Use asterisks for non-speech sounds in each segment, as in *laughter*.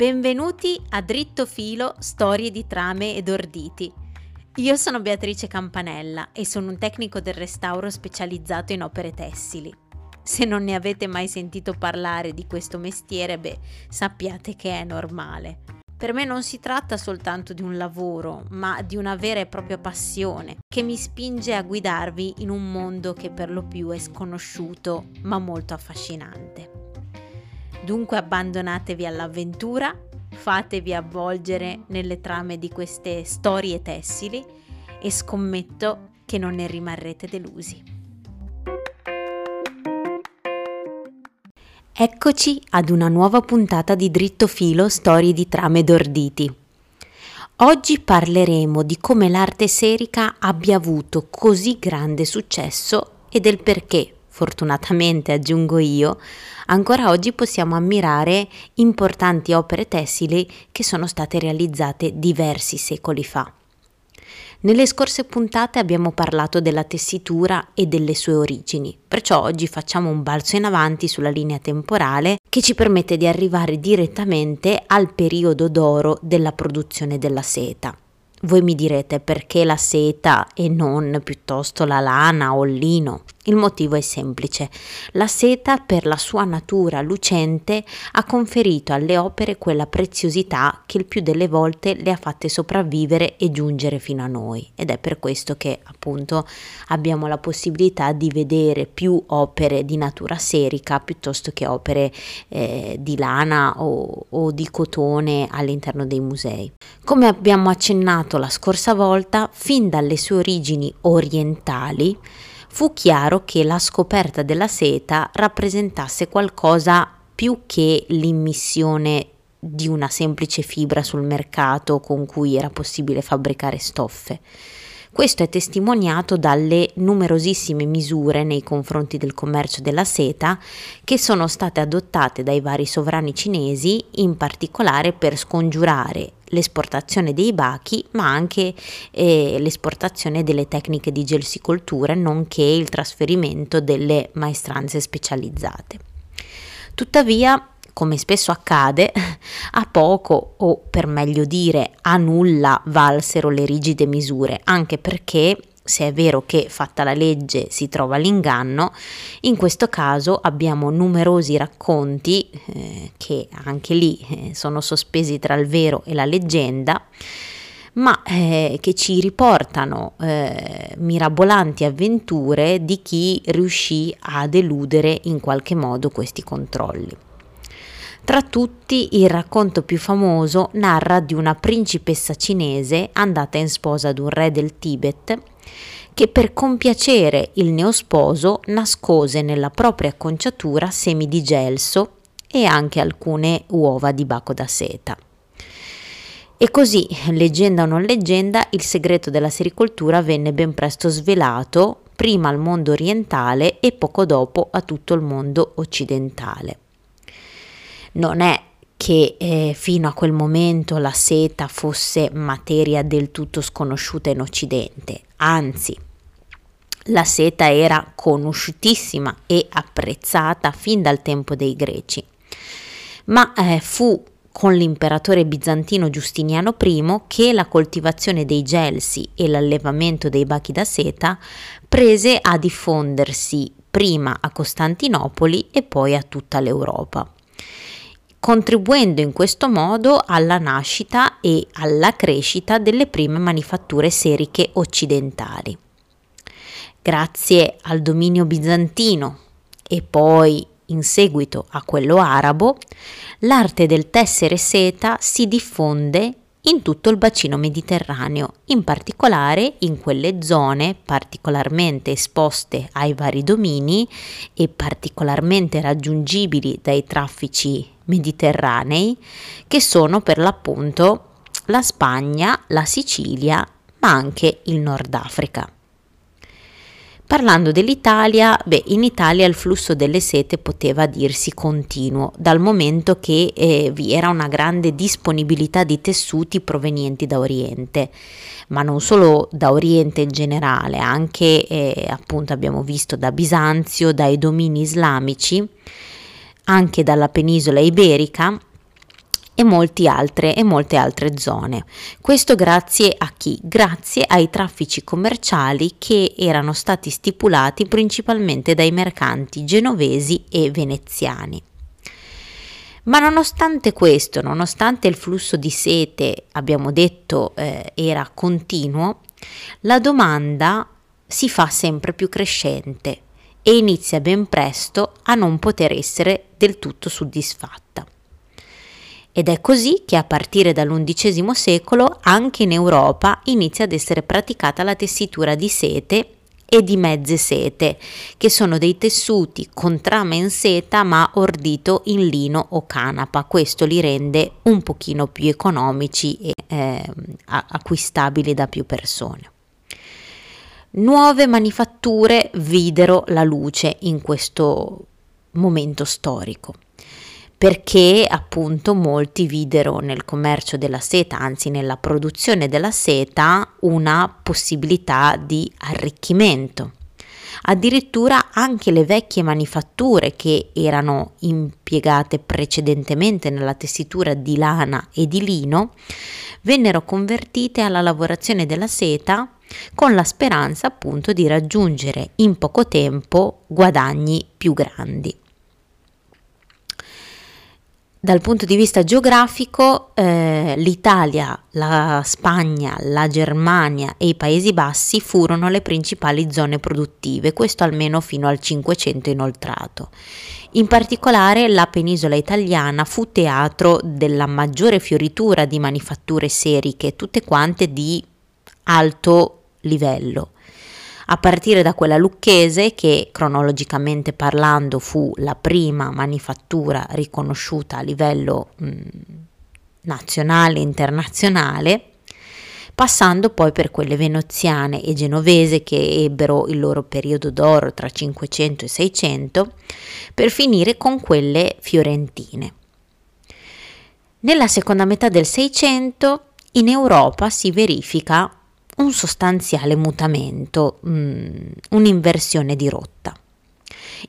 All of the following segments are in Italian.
Benvenuti a Dritto Filo Storie di trame ed orditi. Io sono Beatrice Campanella e sono un tecnico del restauro specializzato in opere tessili. Se non ne avete mai sentito parlare di questo mestiere, beh, sappiate che è normale. Per me non si tratta soltanto di un lavoro, ma di una vera e propria passione che mi spinge a guidarvi in un mondo che per lo più è sconosciuto, ma molto affascinante. Dunque abbandonatevi all'avventura, fatevi avvolgere nelle trame di queste storie tessili e scommetto che non ne rimarrete delusi. Eccoci ad una nuova puntata di Dritto Filo Storie di trame d'orditi. Oggi parleremo di come l'arte serica abbia avuto così grande successo e del perché fortunatamente aggiungo io, ancora oggi possiamo ammirare importanti opere tessili che sono state realizzate diversi secoli fa. Nelle scorse puntate abbiamo parlato della tessitura e delle sue origini, perciò oggi facciamo un balzo in avanti sulla linea temporale che ci permette di arrivare direttamente al periodo d'oro della produzione della seta. Voi mi direte perché la seta e non piuttosto la lana o il lino? Il motivo è semplice. La seta, per la sua natura lucente, ha conferito alle opere quella preziosità che il più delle volte le ha fatte sopravvivere e giungere fino a noi. Ed è per questo che, appunto, abbiamo la possibilità di vedere più opere di natura serica piuttosto che opere eh, di lana o, o di cotone all'interno dei musei. Come abbiamo accennato la scorsa volta, fin dalle sue origini orientali, fu chiaro che la scoperta della seta rappresentasse qualcosa più che l'immissione di una semplice fibra sul mercato con cui era possibile fabbricare stoffe. Questo è testimoniato dalle numerosissime misure nei confronti del commercio della seta che sono state adottate dai vari sovrani cinesi, in particolare per scongiurare l'esportazione dei bachi, ma anche eh, l'esportazione delle tecniche di gelsicoltura, nonché il trasferimento delle maestranze specializzate. Tuttavia, come spesso accade, *laughs* a poco o per meglio dire a nulla valsero le rigide misure, anche perché se è vero che fatta la legge si trova l'inganno, in questo caso abbiamo numerosi racconti eh, che anche lì eh, sono sospesi tra il vero e la leggenda, ma eh, che ci riportano eh, mirabolanti avventure di chi riuscì ad eludere in qualche modo questi controlli. Tra tutti il racconto più famoso narra di una principessa cinese andata in sposa ad un re del Tibet che per compiacere il neosposo nascose nella propria conciatura semi di gelso e anche alcune uova di baco da seta. E così, leggenda o non leggenda, il segreto della sericoltura venne ben presto svelato prima al mondo orientale e poco dopo a tutto il mondo occidentale. Non è che eh, fino a quel momento la seta fosse materia del tutto sconosciuta in Occidente, anzi la seta era conosciutissima e apprezzata fin dal tempo dei greci, ma eh, fu con l'imperatore bizantino Giustiniano I che la coltivazione dei gelsi e l'allevamento dei bachi da seta prese a diffondersi prima a Costantinopoli e poi a tutta l'Europa contribuendo in questo modo alla nascita e alla crescita delle prime manifatture seriche occidentali. Grazie al dominio bizantino e poi in seguito a quello arabo, l'arte del tessere seta si diffonde in tutto il bacino mediterraneo, in particolare in quelle zone particolarmente esposte ai vari domini e particolarmente raggiungibili dai traffici mediterranei, che sono per l'appunto la Spagna, la Sicilia, ma anche il Nord Africa. Parlando dell'Italia, beh, in Italia il flusso delle sete poteva dirsi continuo, dal momento che eh, vi era una grande disponibilità di tessuti provenienti da Oriente, ma non solo da Oriente in generale, anche eh, appunto abbiamo visto da Bisanzio, dai domini islamici, anche dalla penisola iberica e, altre, e molte altre zone. Questo grazie a chi? Grazie ai traffici commerciali che erano stati stipulati principalmente dai mercanti genovesi e veneziani. Ma nonostante questo, nonostante il flusso di sete, abbiamo detto, eh, era continuo, la domanda si fa sempre più crescente e inizia ben presto a non poter essere del tutto soddisfatta. Ed è così che a partire dall'undicesimo secolo anche in Europa inizia ad essere praticata la tessitura di sete e di mezze sete, che sono dei tessuti con trama in seta ma ordito in lino o canapa. Questo li rende un pochino più economici e eh, acquistabili da più persone. Nuove manifatture videro la luce in questo momento storico perché appunto molti videro nel commercio della seta, anzi nella produzione della seta, una possibilità di arricchimento. Addirittura anche le vecchie manifatture che erano impiegate precedentemente nella tessitura di lana e di lino vennero convertite alla lavorazione della seta con la speranza appunto di raggiungere in poco tempo guadagni più grandi. Dal punto di vista geografico, eh, l'Italia, la Spagna, la Germania e i Paesi Bassi furono le principali zone produttive, questo almeno fino al Cinquecento inoltrato. In particolare la penisola italiana fu teatro della maggiore fioritura di manifatture seriche, tutte quante di alto livello a partire da quella lucchese che cronologicamente parlando fu la prima manifattura riconosciuta a livello mh, nazionale e internazionale, passando poi per quelle veneziane e genovese che ebbero il loro periodo d'oro tra 500 e 600, per finire con quelle fiorentine. Nella seconda metà del 600 in Europa si verifica un sostanziale mutamento, mm, un'inversione di rotta.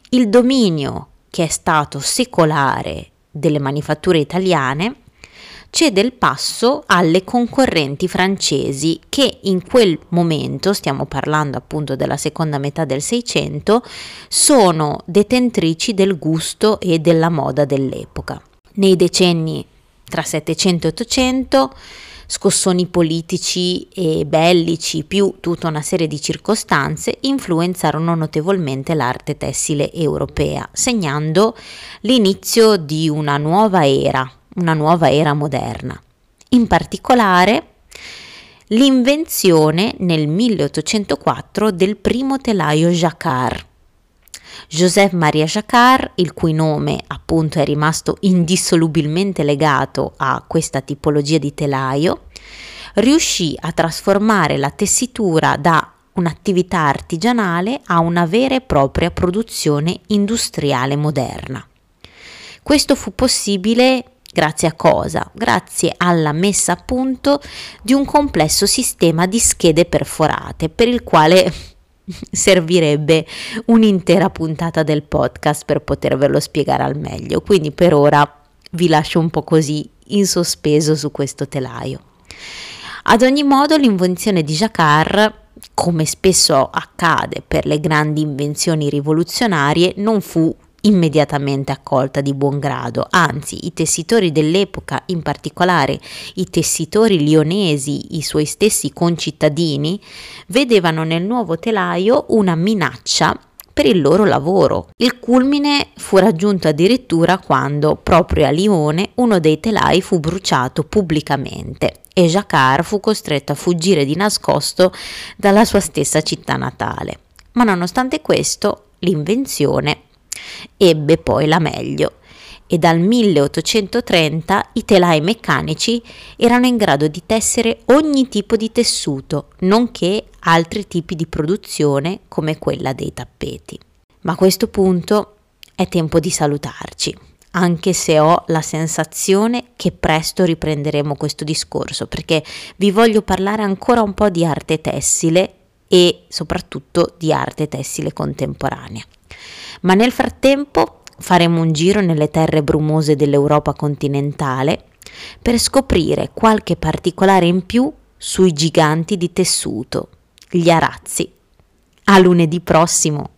Il dominio che è stato secolare delle manifatture italiane cede il passo alle concorrenti francesi che in quel momento, stiamo parlando appunto della seconda metà del Seicento, sono detentrici del gusto e della moda dell'epoca. Nei decenni tra 700 e 800 scossoni politici e bellici, più tutta una serie di circostanze, influenzarono notevolmente l'arte tessile europea, segnando l'inizio di una nuova era, una nuova era moderna. In particolare, l'invenzione nel 1804 del primo telaio jacquard, Joseph Maria Jacquard, il cui nome appunto è rimasto indissolubilmente legato a questa tipologia di telaio, riuscì a trasformare la tessitura da un'attività artigianale a una vera e propria produzione industriale moderna. Questo fu possibile grazie a cosa? Grazie alla messa a punto di un complesso sistema di schede perforate per il quale servirebbe un'intera puntata del podcast per potervelo spiegare al meglio, quindi per ora vi lascio un po' così in sospeso su questo telaio. Ad ogni modo l'invenzione di Jacquard come spesso accade per le grandi invenzioni rivoluzionarie, non fu immediatamente accolta di buon grado, anzi i tessitori dell'epoca, in particolare i tessitori lionesi, i suoi stessi concittadini, vedevano nel nuovo telaio una minaccia per il loro lavoro. Il culmine fu raggiunto addirittura quando, proprio a Lione, uno dei telai fu bruciato pubblicamente e Jacquard fu costretto a fuggire di nascosto dalla sua stessa città natale. Ma nonostante questo, l'invenzione Ebbe poi la meglio e dal 1830 i telai meccanici erano in grado di tessere ogni tipo di tessuto, nonché altri tipi di produzione come quella dei tappeti. Ma a questo punto è tempo di salutarci, anche se ho la sensazione che presto riprenderemo questo discorso, perché vi voglio parlare ancora un po' di arte tessile e soprattutto di arte tessile contemporanea ma nel frattempo faremo un giro nelle terre brumose dell'Europa continentale per scoprire qualche particolare in più sui giganti di tessuto, gli arazzi. A lunedì prossimo!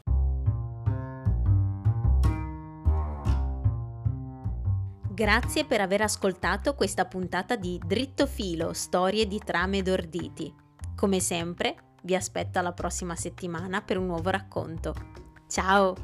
Grazie per aver ascoltato questa puntata di Dritto Filo, storie di trame ed orditi. Come sempre, vi aspetto alla prossima settimana per un nuovo racconto. Ciao!